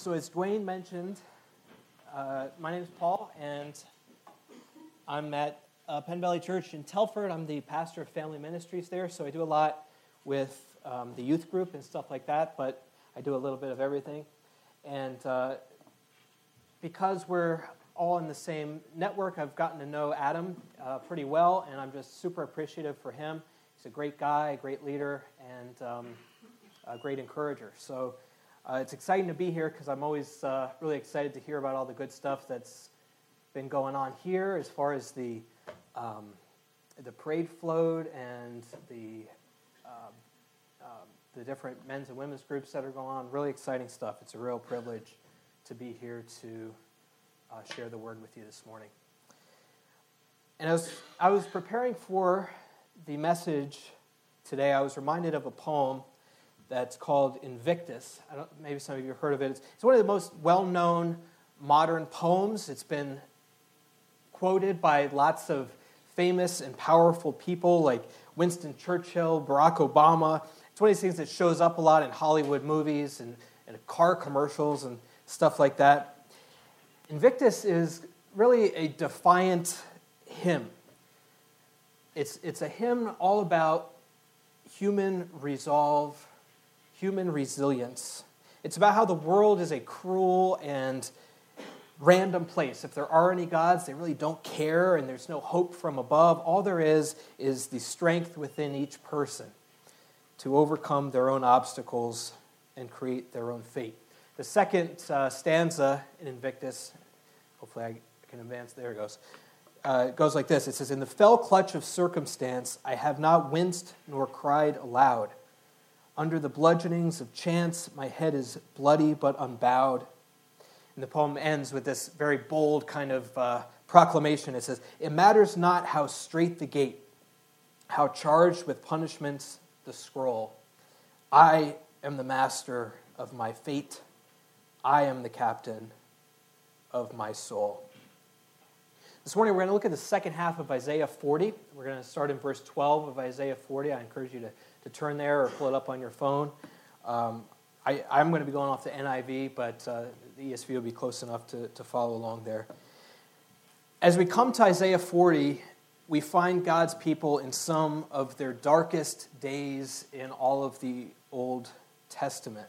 So, as Dwayne mentioned, uh, my name is Paul, and I'm at uh, Penn Valley Church in Telford. I'm the pastor of family ministries there, so I do a lot with um, the youth group and stuff like that, but I do a little bit of everything. And uh, because we're all in the same network, I've gotten to know Adam uh, pretty well, and I'm just super appreciative for him. He's a great guy, a great leader, and um, a great encourager. So uh, it's exciting to be here because I'm always uh, really excited to hear about all the good stuff that's been going on here as far as the um, the parade float and the um, um, the different men's and women's groups that are going on. Really exciting stuff. It's a real privilege to be here to uh, share the word with you this morning. And as I was preparing for the message today, I was reminded of a poem that's called Invictus. maybe some of you have heard of it. It's, it's one of the most well known modern poems. It's been quoted by lots of famous and powerful people like Winston Churchill, Barack Obama. It's one of these things that shows up a lot in Hollywood movies and, and car commercials and stuff like that. Invictus is really a defiant hymn. It's, it's a hymn all about human resolve human resilience. It's about how the world is a cruel and random place. If there are any gods, they really don't care and there's no hope from above. All there is is the strength within each person to overcome their own obstacles and create their own fate. The second uh, stanza in Invictus, hopefully I can advance, there it goes. Uh, it goes like this It says, In the fell clutch of circumstance, I have not winced nor cried aloud. Under the bludgeonings of chance, my head is bloody but unbowed. And the poem ends with this very bold kind of uh, proclamation. It says, It matters not how straight the gate, how charged with punishments the scroll. I am the master of my fate. I am the captain of my soul. This morning, we're going to look at the second half of Isaiah 40. We're going to start in verse 12 of Isaiah 40. I encourage you to to turn there or pull it up on your phone. Um, I, am going to be going off the NIV, but uh, the ESV will be close enough to, to follow along there. As we come to Isaiah 40, we find God's people in some of their darkest days in all of the Old Testament.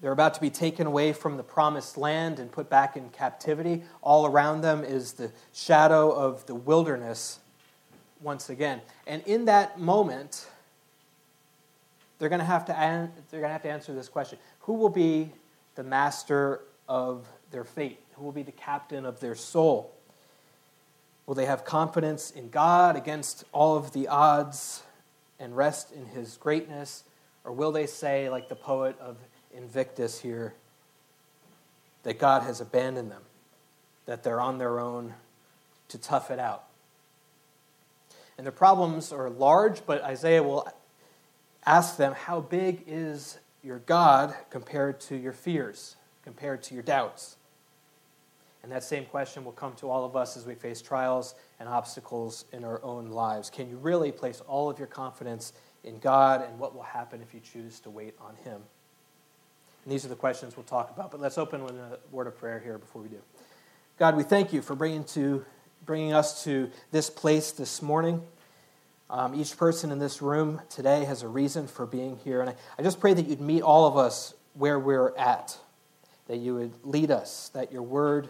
They're about to be taken away from the promised land and put back in captivity. All around them is the shadow of the wilderness once again. And in that moment, they're going to have to an- they're going to have to answer this question: Who will be the master of their fate? Who will be the captain of their soul? Will they have confidence in God against all of the odds and rest in His greatness, or will they say, like the poet of Invictus here, that God has abandoned them, that they're on their own to tough it out? And the problems are large, but Isaiah will ask them, How big is your God compared to your fears, compared to your doubts? And that same question will come to all of us as we face trials and obstacles in our own lives. Can you really place all of your confidence in God and what will happen if you choose to wait on Him? And these are the questions we'll talk about. But let's open with a word of prayer here before we do. God, we thank you for bringing, to, bringing us to this place this morning. Um, each person in this room today has a reason for being here. And I, I just pray that you'd meet all of us where we're at, that you would lead us, that your word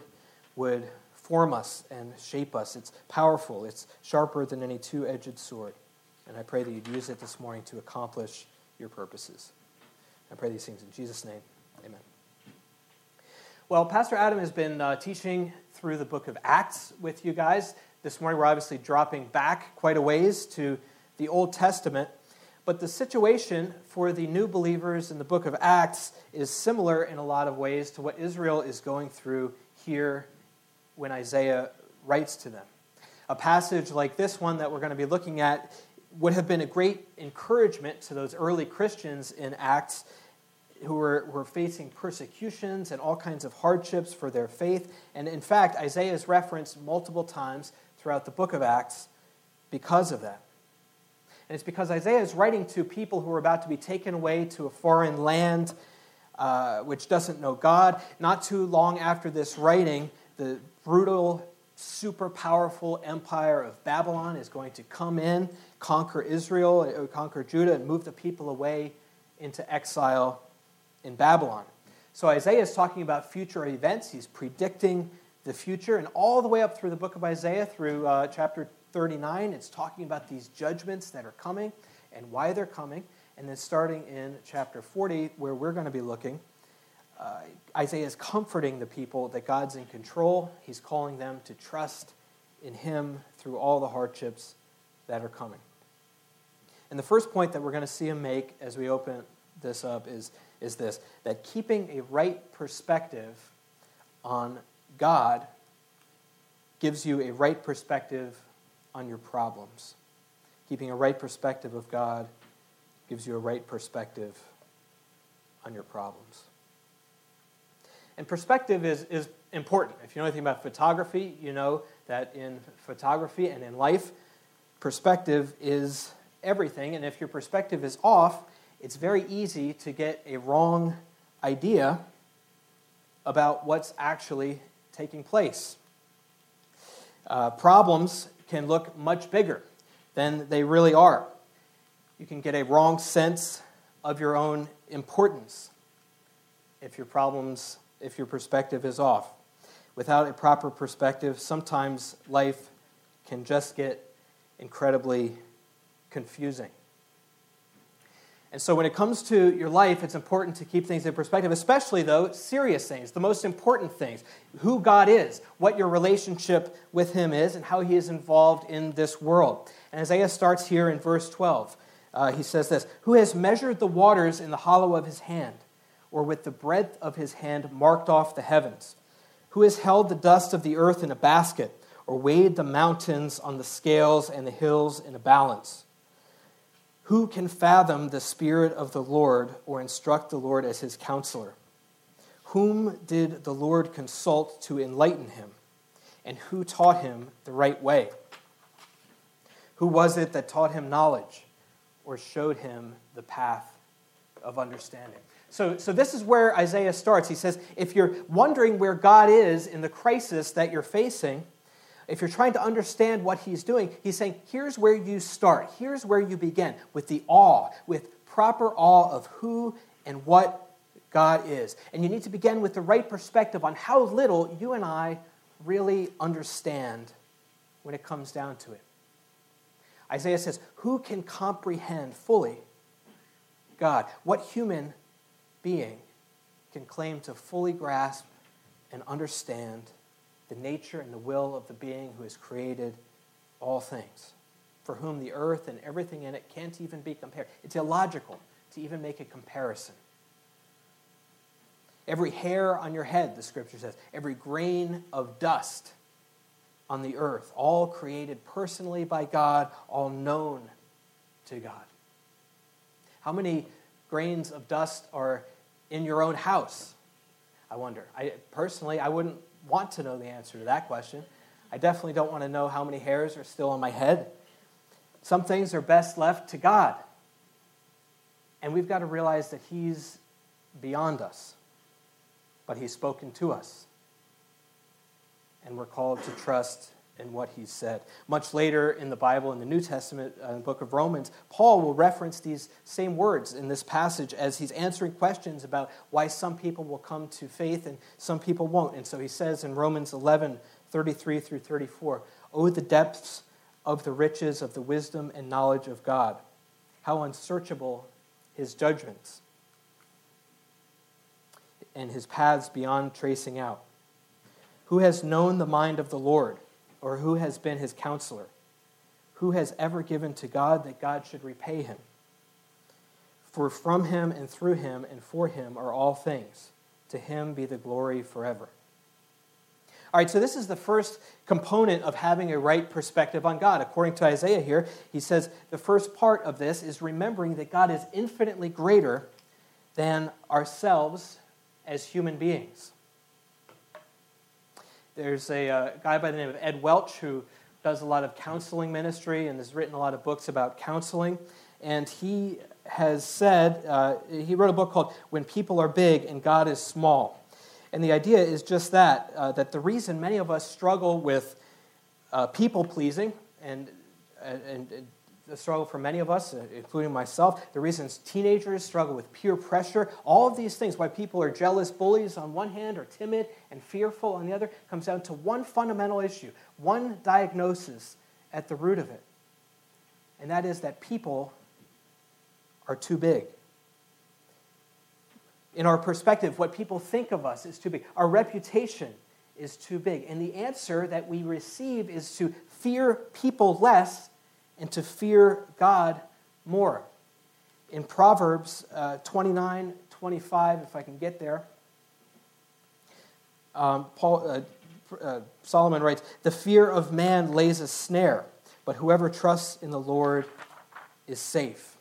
would form us and shape us. It's powerful, it's sharper than any two edged sword. And I pray that you'd use it this morning to accomplish your purposes. I pray these things in Jesus' name. Amen. Well, Pastor Adam has been uh, teaching through the book of Acts with you guys. This morning, we're obviously dropping back quite a ways to the Old Testament. But the situation for the new believers in the book of Acts is similar in a lot of ways to what Israel is going through here when Isaiah writes to them. A passage like this one that we're going to be looking at would have been a great encouragement to those early Christians in Acts who were, were facing persecutions and all kinds of hardships for their faith. And in fact, Isaiah is referenced multiple times throughout the book of Acts because of that. And it's because Isaiah is writing to people who are about to be taken away to a foreign land uh, which doesn't know God. Not too long after this writing, the brutal, super powerful empire of Babylon is going to come in, conquer Israel, uh, conquer Judah, and move the people away into exile in Babylon. So Isaiah is talking about future events. He's predicting the future. And all the way up through the book of Isaiah, through uh, chapter 39, it's talking about these judgments that are coming and why they're coming. And then starting in chapter 40, where we're going to be looking, uh, Isaiah is comforting the people that God's in control. He's calling them to trust in Him through all the hardships that are coming. And the first point that we're going to see him make as we open this up is, is this that keeping a right perspective on God gives you a right perspective on your problems. Keeping a right perspective of God gives you a right perspective on your problems. And perspective is, is important. If you know anything about photography, you know that in photography and in life, perspective is everything. And if your perspective is off, it's very easy to get a wrong idea about what's actually taking place. Uh, problems can look much bigger than they really are. You can get a wrong sense of your own importance if your problems, if your perspective is off. Without a proper perspective, sometimes life can just get incredibly confusing. And so, when it comes to your life, it's important to keep things in perspective, especially, though, serious things, the most important things who God is, what your relationship with Him is, and how He is involved in this world. And Isaiah starts here in verse 12. Uh, he says this Who has measured the waters in the hollow of His hand, or with the breadth of His hand marked off the heavens? Who has held the dust of the earth in a basket, or weighed the mountains on the scales and the hills in a balance? Who can fathom the Spirit of the Lord or instruct the Lord as his counselor? Whom did the Lord consult to enlighten him? And who taught him the right way? Who was it that taught him knowledge or showed him the path of understanding? So, so this is where Isaiah starts. He says, if you're wondering where God is in the crisis that you're facing, if you're trying to understand what he's doing, he's saying, here's where you start. Here's where you begin with the awe, with proper awe of who and what God is. And you need to begin with the right perspective on how little you and I really understand when it comes down to it. Isaiah says, Who can comprehend fully God? What human being can claim to fully grasp and understand the nature and the will of the being who has created all things, for whom the earth and everything in it can't even be compared. It's illogical to even make a comparison. Every hair on your head, the scripture says, every grain of dust on the earth, all created personally by God, all known to God. How many grains of dust are in your own house? I wonder. I personally I wouldn't want to know the answer to that question. I definitely don't want to know how many hairs are still on my head. Some things are best left to God. And we've got to realize that He's beyond us, but He's spoken to us. And we're called to trust in what he said. Much later in the Bible, in the New Testament, uh, in the book of Romans, Paul will reference these same words in this passage as he's answering questions about why some people will come to faith and some people won't. And so he says in Romans 11 33 through 34, Oh, the depths of the riches of the wisdom and knowledge of God! How unsearchable his judgments and his paths beyond tracing out. Who has known the mind of the Lord? Or who has been his counselor? Who has ever given to God that God should repay him? For from him and through him and for him are all things. To him be the glory forever. All right, so this is the first component of having a right perspective on God. According to Isaiah here, he says the first part of this is remembering that God is infinitely greater than ourselves as human beings. There's a uh, guy by the name of Ed Welch who does a lot of counseling ministry and has written a lot of books about counseling. And he has said, uh, he wrote a book called When People Are Big and God is Small. And the idea is just that, uh, that the reason many of us struggle with uh, people pleasing, and, and, and, the struggle for many of us, uh, including myself, the reasons teenagers struggle with peer pressure, all of these things, why people are jealous bullies on one hand or timid and fearful on the other, comes down to one fundamental issue, one diagnosis at the root of it. And that is that people are too big in our perspective, what people think of us is too big. Our reputation is too big. And the answer that we receive is to fear people less and to fear God more. In Proverbs uh, 29 25, if I can get there, um, Paul, uh, uh, Solomon writes, The fear of man lays a snare, but whoever trusts in the Lord is safe.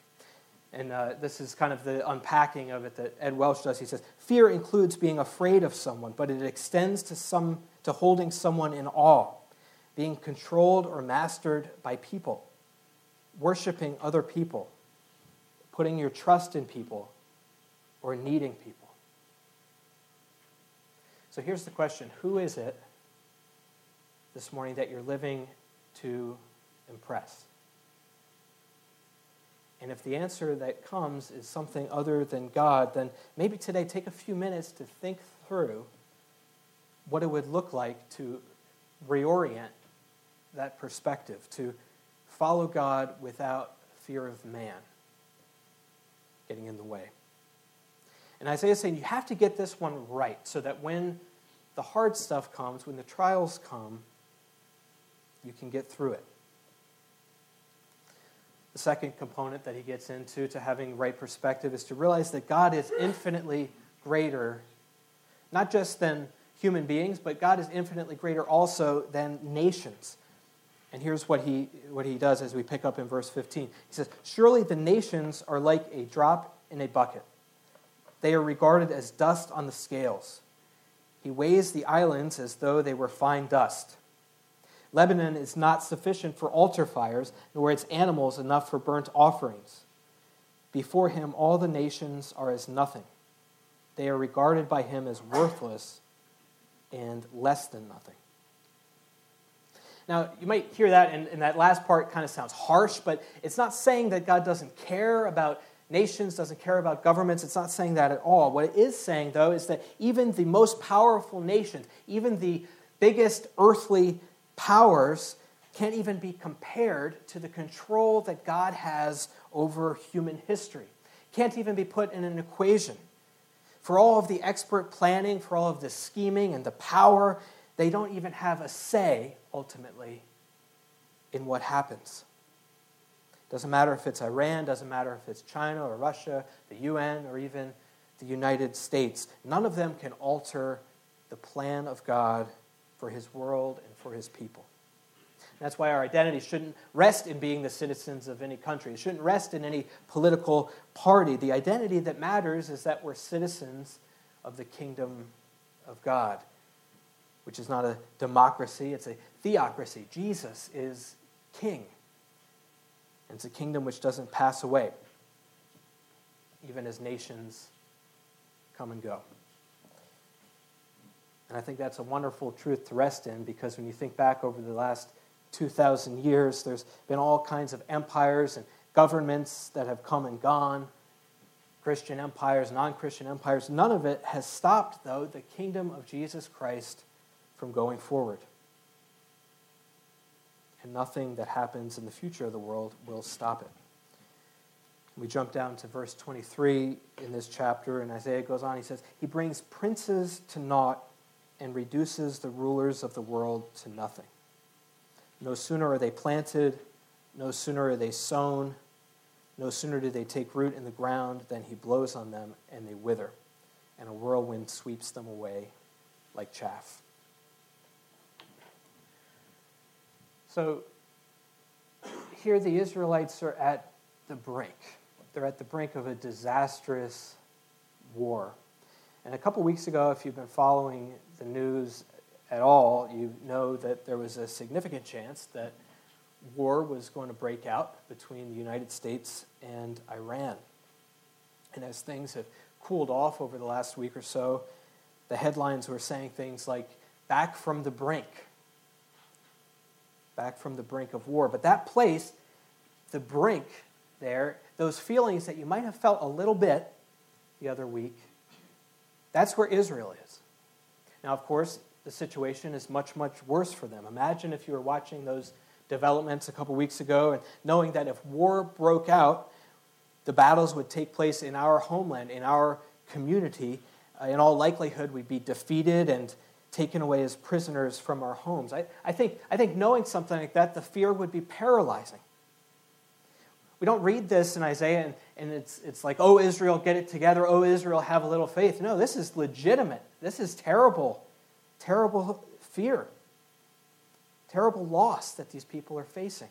And uh, this is kind of the unpacking of it that Ed Welch does. He says, Fear includes being afraid of someone, but it extends to, some, to holding someone in awe, being controlled or mastered by people, worshiping other people, putting your trust in people, or needing people. So here's the question Who is it this morning that you're living to impress? And if the answer that comes is something other than God, then maybe today take a few minutes to think through what it would look like to reorient that perspective, to follow God without fear of man getting in the way. And Isaiah is saying you have to get this one right so that when the hard stuff comes, when the trials come, you can get through it. The second component that he gets into to having right perspective is to realize that God is infinitely greater, not just than human beings, but God is infinitely greater also than nations. And here's what he, what he does as we pick up in verse 15. He says, Surely the nations are like a drop in a bucket, they are regarded as dust on the scales. He weighs the islands as though they were fine dust. Lebanon is not sufficient for altar fires, nor its animals enough for burnt offerings. Before him, all the nations are as nothing. They are regarded by him as worthless and less than nothing. Now, you might hear that, and, and that last part kind of sounds harsh, but it's not saying that God doesn't care about nations, doesn't care about governments. It's not saying that at all. What it is saying, though, is that even the most powerful nations, even the biggest earthly powers can't even be compared to the control that God has over human history. Can't even be put in an equation. For all of the expert planning, for all of the scheming and the power, they don't even have a say, ultimately, in what happens. Doesn't matter if it's Iran, doesn't matter if it's China or Russia, the UN, or even the United States. None of them can alter the plan of God for his world and for his people. That's why our identity shouldn't rest in being the citizens of any country. It shouldn't rest in any political party. The identity that matters is that we're citizens of the kingdom of God, which is not a democracy, it's a theocracy. Jesus is king. And it's a kingdom which doesn't pass away, even as nations come and go. And I think that's a wonderful truth to rest in because when you think back over the last 2,000 years, there's been all kinds of empires and governments that have come and gone Christian empires, non Christian empires. None of it has stopped, though, the kingdom of Jesus Christ from going forward. And nothing that happens in the future of the world will stop it. We jump down to verse 23 in this chapter, and Isaiah goes on. He says, He brings princes to naught and reduces the rulers of the world to nothing. No sooner are they planted, no sooner are they sown, no sooner do they take root in the ground than he blows on them and they wither, and a whirlwind sweeps them away like chaff. So here the Israelites are at the brink. They're at the brink of a disastrous war. And a couple weeks ago, if you've been following the news at all, you know that there was a significant chance that war was going to break out between the United States and Iran. And as things have cooled off over the last week or so, the headlines were saying things like, back from the brink. Back from the brink of war. But that place, the brink there, those feelings that you might have felt a little bit the other week, that's where Israel is. Now, of course, the situation is much, much worse for them. Imagine if you were watching those developments a couple weeks ago and knowing that if war broke out, the battles would take place in our homeland, in our community. Uh, in all likelihood, we'd be defeated and taken away as prisoners from our homes. I, I, think, I think knowing something like that, the fear would be paralyzing. We don't read this in Isaiah and, and it's, it's like, oh, Israel, get it together. Oh, Israel, have a little faith. No, this is legitimate. This is terrible, terrible fear, terrible loss that these people are facing.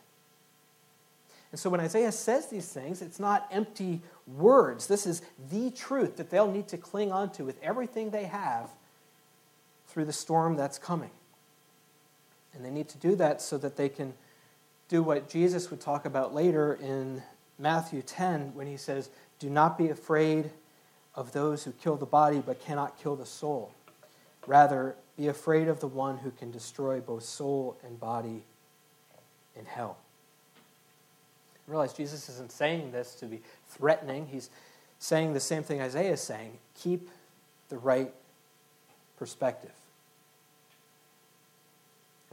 And so when Isaiah says these things, it's not empty words. This is the truth that they'll need to cling on to with everything they have through the storm that's coming. And they need to do that so that they can do what Jesus would talk about later in Matthew 10 when he says, Do not be afraid of those who kill the body but cannot kill the soul. Rather, be afraid of the one who can destroy both soul and body in hell. Realize Jesus isn't saying this to be threatening. He's saying the same thing Isaiah is saying keep the right perspective.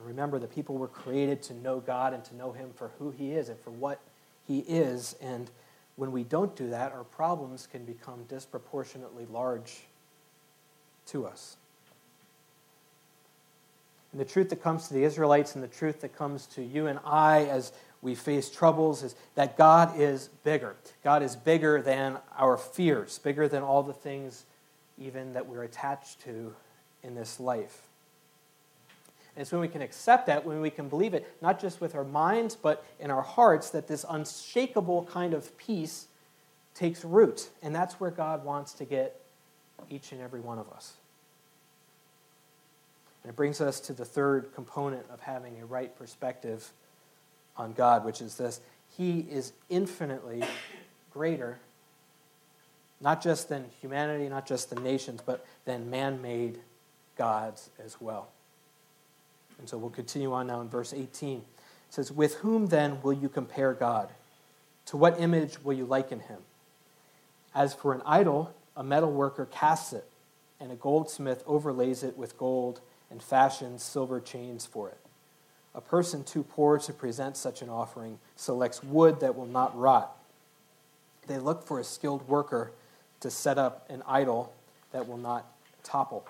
And remember, the people were created to know God and to know Him for who He is and for what He is. And when we don't do that, our problems can become disproportionately large to us. And the truth that comes to the Israelites and the truth that comes to you and I as we face troubles is that God is bigger. God is bigger than our fears, bigger than all the things even that we're attached to in this life. And it's when we can accept that, when we can believe it, not just with our minds, but in our hearts, that this unshakable kind of peace takes root. And that's where God wants to get each and every one of us. And it brings us to the third component of having a right perspective on God, which is this He is infinitely greater, not just than humanity, not just the nations, but than man made gods as well. And so we'll continue on now in verse 18. It says, With whom then will you compare God? To what image will you liken him? As for an idol, a metal worker casts it, and a goldsmith overlays it with gold and fashions silver chains for it. A person too poor to present such an offering selects wood that will not rot. They look for a skilled worker to set up an idol that will not topple.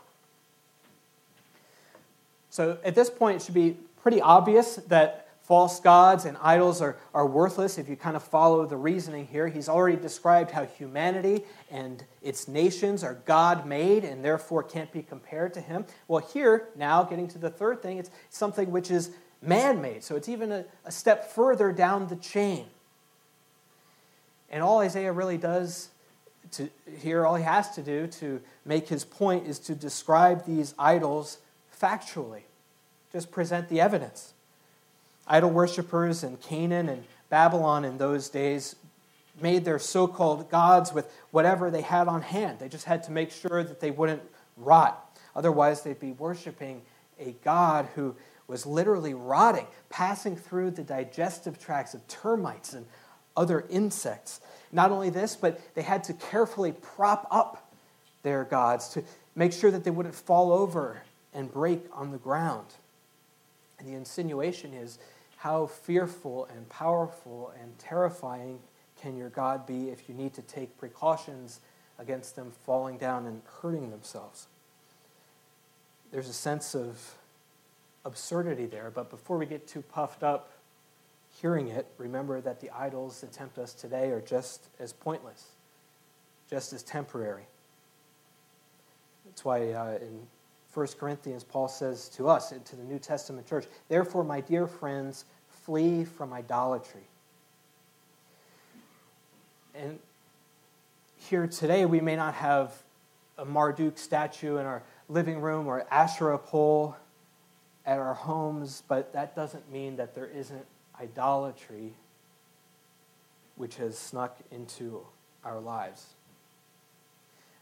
So at this point, it should be pretty obvious that false gods and idols are, are worthless if you kind of follow the reasoning here. He's already described how humanity and its nations are God made and therefore can't be compared to him. Well, here, now getting to the third thing, it's something which is man made. So it's even a, a step further down the chain. And all Isaiah really does to here, all he has to do to make his point is to describe these idols factually. Just present the evidence. Idol worshippers in Canaan and Babylon in those days made their so called gods with whatever they had on hand. They just had to make sure that they wouldn't rot. Otherwise, they'd be worshiping a God who was literally rotting, passing through the digestive tracts of termites and other insects. Not only this, but they had to carefully prop up their gods to make sure that they wouldn't fall over and break on the ground. And the insinuation is how fearful and powerful and terrifying can your God be if you need to take precautions against them falling down and hurting themselves? There's a sense of absurdity there, but before we get too puffed up hearing it, remember that the idols that tempt us today are just as pointless, just as temporary. That's why uh, in 1 Corinthians, Paul says to us, to the New Testament church, Therefore, my dear friends, flee from idolatry. And here today, we may not have a Marduk statue in our living room or Asherah pole at our homes, but that doesn't mean that there isn't idolatry which has snuck into our lives.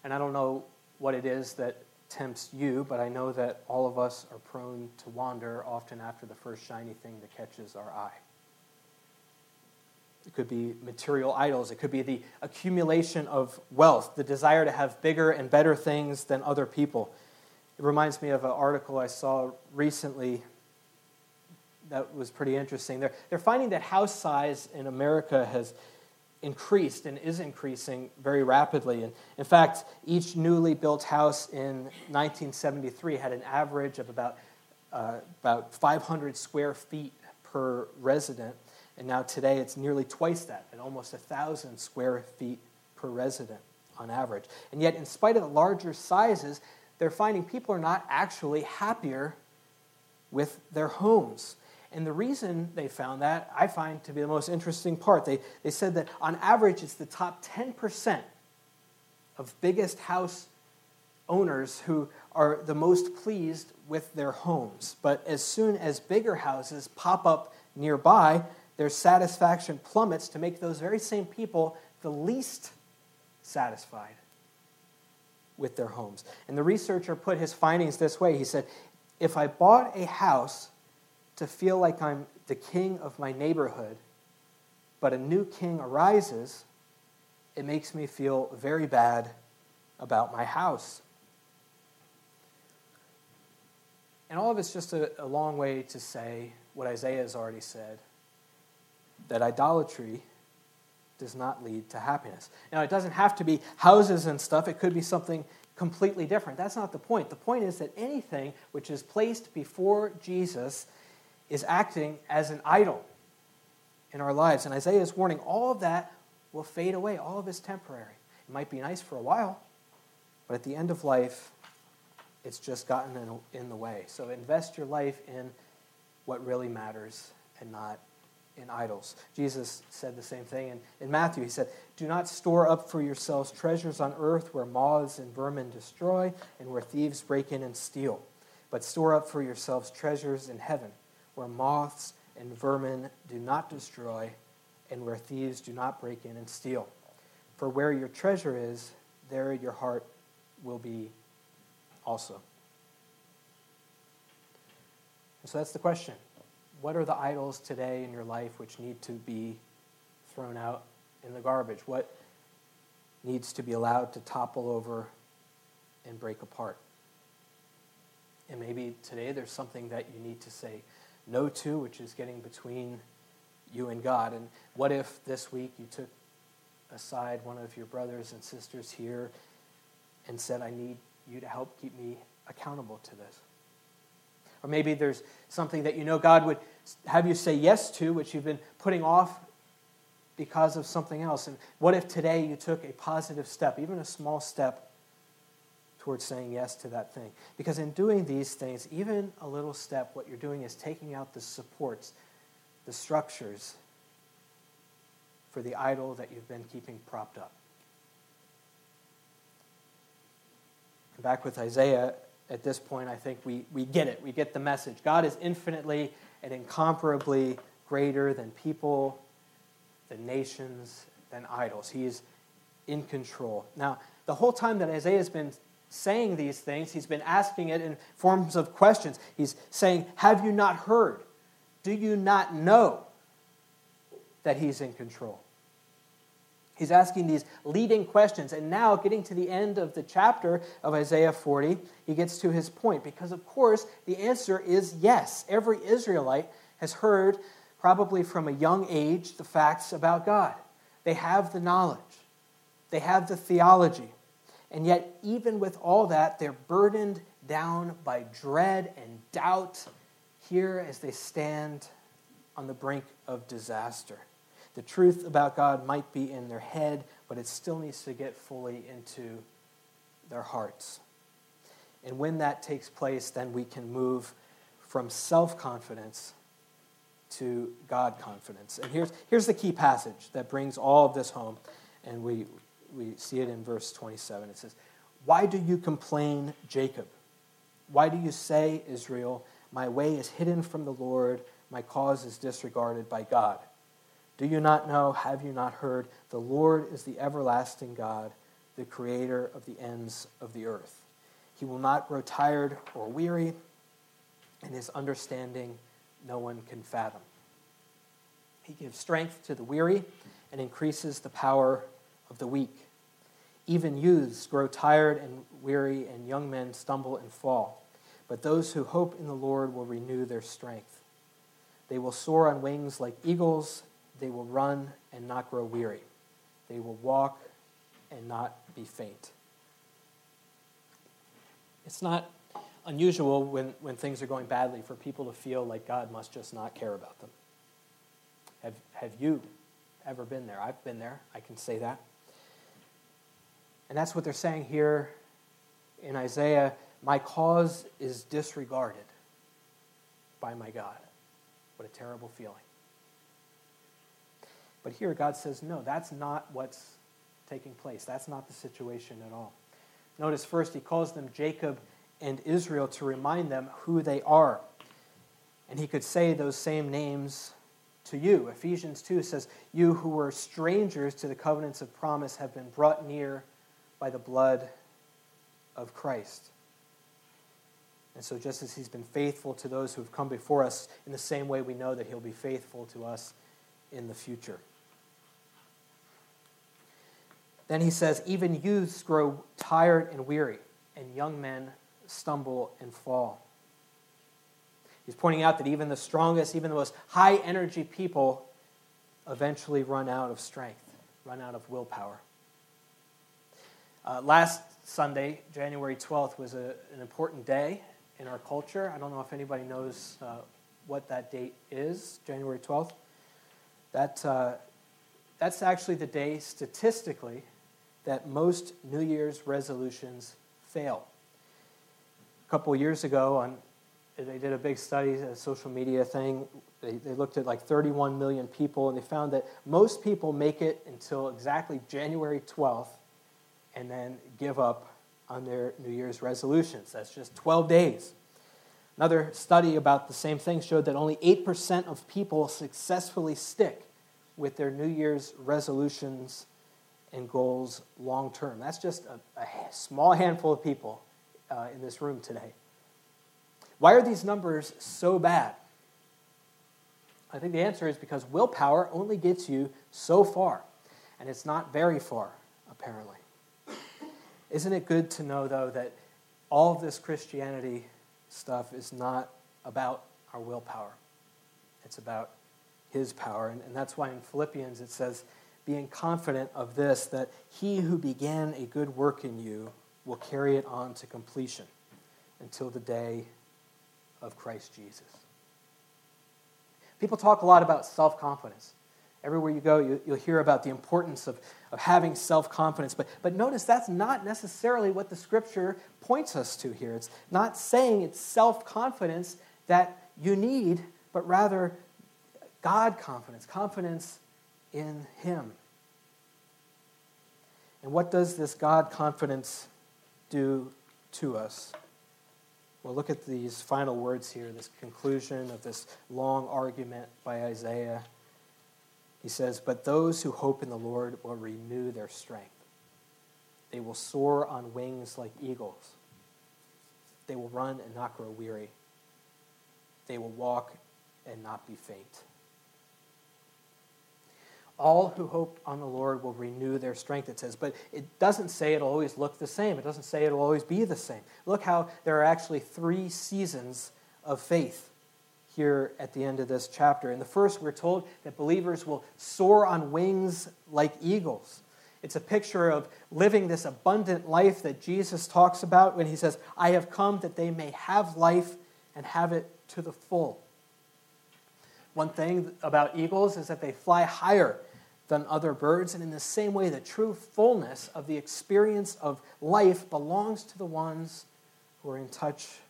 And I don't know what it is that tempts you, but I know that all of us are prone to wander often after the first shiny thing that catches our eye. It could be material idols. It could be the accumulation of wealth, the desire to have bigger and better things than other people. It reminds me of an article I saw recently that was pretty interesting. They're, they're finding that house size in America has increased and is increasing very rapidly. And in fact, each newly built house in 1973 had an average of about, uh, about 500 square feet per resident. And now today it's nearly twice that, at almost 1,000 square feet per resident on average. And yet, in spite of the larger sizes, they're finding people are not actually happier with their homes. And the reason they found that, I find to be the most interesting part. They, they said that on average, it's the top 10% of biggest house owners who are the most pleased with their homes. But as soon as bigger houses pop up nearby, their satisfaction plummets to make those very same people the least satisfied with their homes. And the researcher put his findings this way He said, If I bought a house to feel like I'm the king of my neighborhood, but a new king arises, it makes me feel very bad about my house. And all of it's just a, a long way to say what Isaiah has already said that idolatry does not lead to happiness. Now, it doesn't have to be houses and stuff, it could be something completely different. That's not the point. The point is that anything which is placed before Jesus is acting as an idol in our lives. And Isaiah is warning all of that will fade away, all of it's temporary. It might be nice for a while, but at the end of life, it's just gotten in, in the way. So invest your life in what really matters and not in idols. Jesus said the same thing in, in Matthew. He said, Do not store up for yourselves treasures on earth where moths and vermin destroy and where thieves break in and steal, but store up for yourselves treasures in heaven where moths and vermin do not destroy, and where thieves do not break in and steal. For where your treasure is, there your heart will be also. And so that's the question. What are the idols today in your life which need to be thrown out in the garbage? What needs to be allowed to topple over and break apart? And maybe today there's something that you need to say no to, which is getting between you and God. And what if this week you took aside one of your brothers and sisters here and said, I need you to help keep me accountable to this? Or maybe there's something that you know God would have you say yes to, which you've been putting off because of something else. And what if today you took a positive step, even a small step, towards saying yes to that thing. Because in doing these things, even a little step, what you're doing is taking out the supports, the structures for the idol that you've been keeping propped up. Back with Isaiah, at this point, I think we, we get it. We get the message. God is infinitely and incomparably greater than people, than nations, than idols. He is in control. Now, the whole time that Isaiah has been saying these things, he's been asking it in forms of questions. He's saying, Have you not heard? Do you not know that he's in control? He's asking these leading questions. And now, getting to the end of the chapter of Isaiah 40, he gets to his point. Because, of course, the answer is yes. Every Israelite has heard, probably from a young age, the facts about God. They have the knowledge, they have the theology. And yet, even with all that, they're burdened down by dread and doubt here as they stand on the brink of disaster. The truth about God might be in their head, but it still needs to get fully into their hearts. And when that takes place, then we can move from self confidence to God confidence. And here's, here's the key passage that brings all of this home. And we, we see it in verse 27. It says, Why do you complain, Jacob? Why do you say, Israel, my way is hidden from the Lord, my cause is disregarded by God? Do you not know, have you not heard? The Lord is the everlasting God, the creator of the ends of the earth. He will not grow tired or weary, and his understanding no one can fathom. He gives strength to the weary and increases the power of the weak. Even youths grow tired and weary, and young men stumble and fall. But those who hope in the Lord will renew their strength. They will soar on wings like eagles. They will run and not grow weary. They will walk and not be faint. It's not unusual when, when things are going badly for people to feel like God must just not care about them. Have, have you ever been there? I've been there. I can say that. And that's what they're saying here in Isaiah my cause is disregarded by my God. What a terrible feeling. But here God says, no, that's not what's taking place. That's not the situation at all. Notice first, he calls them Jacob and Israel to remind them who they are. And he could say those same names to you. Ephesians 2 says, You who were strangers to the covenants of promise have been brought near by the blood of Christ. And so, just as he's been faithful to those who have come before us, in the same way we know that he'll be faithful to us in the future. Then he says, Even youths grow tired and weary, and young men stumble and fall. He's pointing out that even the strongest, even the most high energy people eventually run out of strength, run out of willpower. Uh, last Sunday, January 12th, was a, an important day in our culture. I don't know if anybody knows uh, what that date is, January 12th. That, uh, that's actually the day, statistically, that most New Year's resolutions fail. A couple years ago, on, they did a big study, a social media thing. They, they looked at like 31 million people, and they found that most people make it until exactly January 12th and then give up on their New Year's resolutions. That's just 12 days. Another study about the same thing showed that only 8% of people successfully stick with their New Year's resolutions and goals long term. That's just a, a, small handful of people uh, in this room today. Why are these numbers so bad? I think the answer is because willpower only gets you so far, and it's not very far, apparently. Isn't it good to know, though, that all of this Christianity stuff is not about our willpower? It's about His power. And, and that's why in Philippians it says, being confident of this, that he who began a good work in you will carry it on to completion until the day of Christ Jesus. People talk a lot about self confidence. Everywhere you go, you, will hear about the importance of, of having self confidence. But, but notice that's not necessarily what the scripture points us to here. It's not saying it's self confidence that you need, but rather God confidence, confidence in Him. And what does this God confidence do to us? Well, look at these final words here, this conclusion of this long argument by Isaiah. He says, But those who hope in the Lord will renew their strength. They will soar on wings like eagles. They will run and not grow weary. They will walk and not be faint. All who hope on the Lord will renew their strength, it says. But it doesn't say it'll always look the same. It doesn't say it'll always be the same. Look how there are actually three seasons of faith here at the end of this chapter. In the first, we're told that believers will soar on wings like eagles. It's a picture of living this abundant life that Jesus talks about when he says, I have come that they may have life and have it to the full. One thing about eagles is that they fly higher than other birds. And in the same way, the true fullness of the experience of life belongs to the ones who are in touch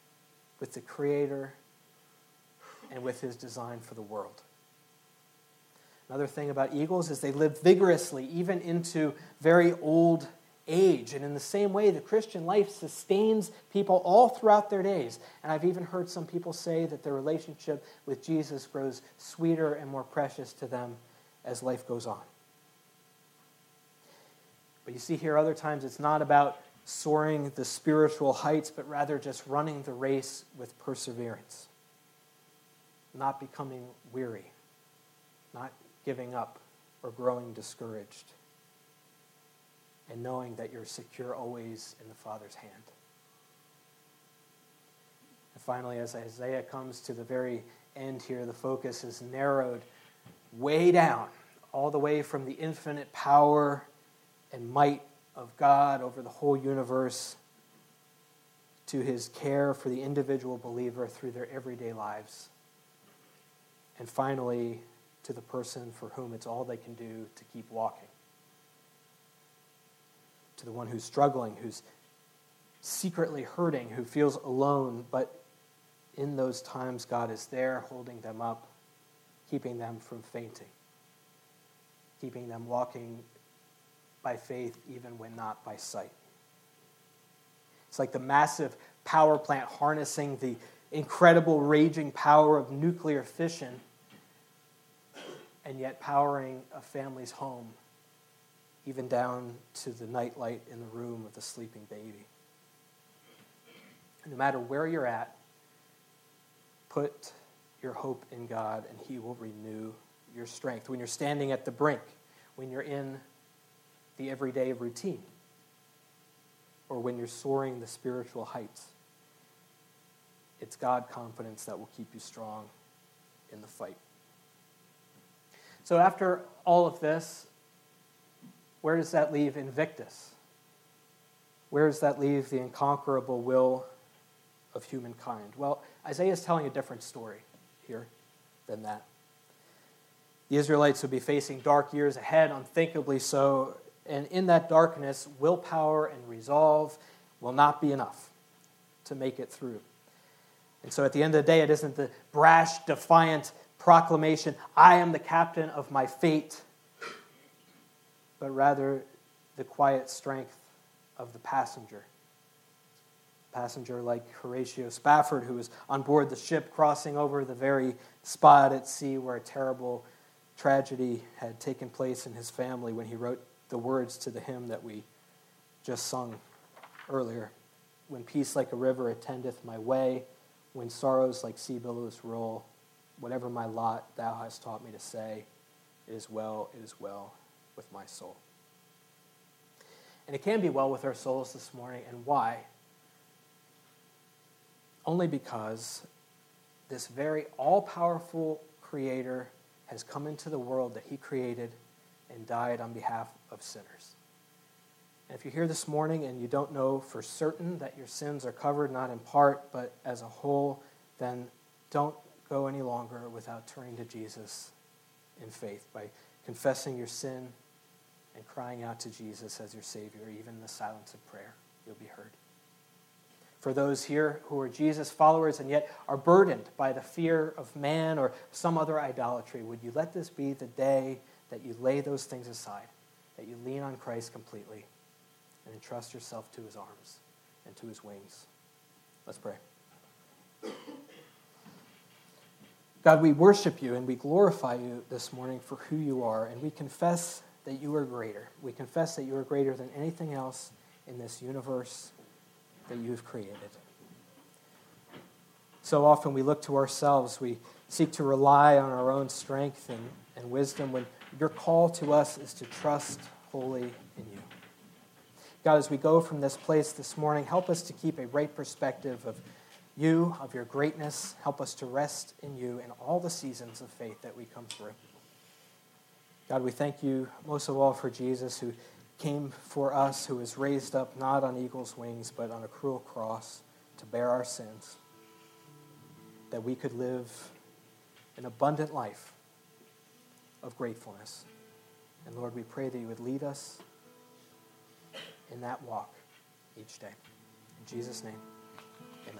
with the Creator and with His design for the world. Another thing about eagles is they live vigorously, even into very old age. And in the same way, the Christian life sustains people all throughout their days. And I've even heard some people say that their relationship with Jesus grows sweeter and more precious to them as life goes on. But you see here, other times it's not about soaring the spiritual heights, but rather just running the race with perseverance, not becoming weary, not giving up or growing discouraged, and knowing that you're secure always in the Father's hand. And finally, as Isaiah comes to the very end here, the focus is narrowed way down, all the way from the infinite power and might of God over the whole universe to his care for the individual believer through their everyday lives. And finally, to the person for whom it's all they can do to keep walking. To the one who's struggling, who's secretly hurting, who feels alone, but in those times, God is there holding them up, keeping them from fainting, keeping them walking by faith even when not by sight. It's like the massive power plant harnessing the incredible raging power of nuclear fission and yet powering a family's home, even down to the nightlight in the room of the sleeping baby. No matter where you're at, put your hope in God and He will renew your strength. When you're standing at the brink, when you're in the everyday routine, or when you're soaring the spiritual heights, it's God confidence that will keep you strong in the fight. So, after all of this, where does that leave Invictus? Where does that leave the unconquerable will of humankind? Well, Isaiah is telling a different story here than that. The Israelites would be facing dark years ahead, unthinkably so, and in that darkness, willpower and resolve will not be enough to make it through. And so at the end of the day, it isn't the brash, defiant proclamation, I am the captain of my fate, but rather the quiet strength of the passenger. Passenger like Horatio Spafford, who was on board the ship crossing over the very spot at sea where a terrible tragedy had taken place in his family when he wrote the words to the hymn that we just sung earlier. When peace like a river attendeth my way, when sorrows like sea billows roll, whatever my lot thou hast taught me to say, it is well, it is well with my soul. And it can be well with our souls this morning. And why? Only because this very all powerful Creator has come into the world that He created and died on behalf of sinners. And if you're here this morning and you don't know for certain that your sins are covered, not in part, but as a whole, then don't go any longer without turning to Jesus in faith by confessing your sin and crying out to Jesus as your Savior, even in the silence of prayer. You'll be heard. For those here who are Jesus followers and yet are burdened by the fear of man or some other idolatry, would you let this be the day that you lay those things aside, that you lean on Christ completely, and entrust yourself to his arms and to his wings? Let's pray. God, we worship you and we glorify you this morning for who you are, and we confess that you are greater. We confess that you are greater than anything else in this universe that you've created. So often we look to ourselves, we seek to rely on our own strength and, and wisdom when your call to us is to trust wholly in you. God, as we go from this place this morning, help us to keep a right perspective of you, of your greatness. Help us to rest in you in all the seasons of faith that we come through. God, we thank you most of all for Jesus who came for us, who was raised up not on eagle's wings, but on a cruel cross to bear our sins, that we could live an abundant life of gratefulness. And Lord, we pray that you would lead us in that walk each day. In Jesus' name.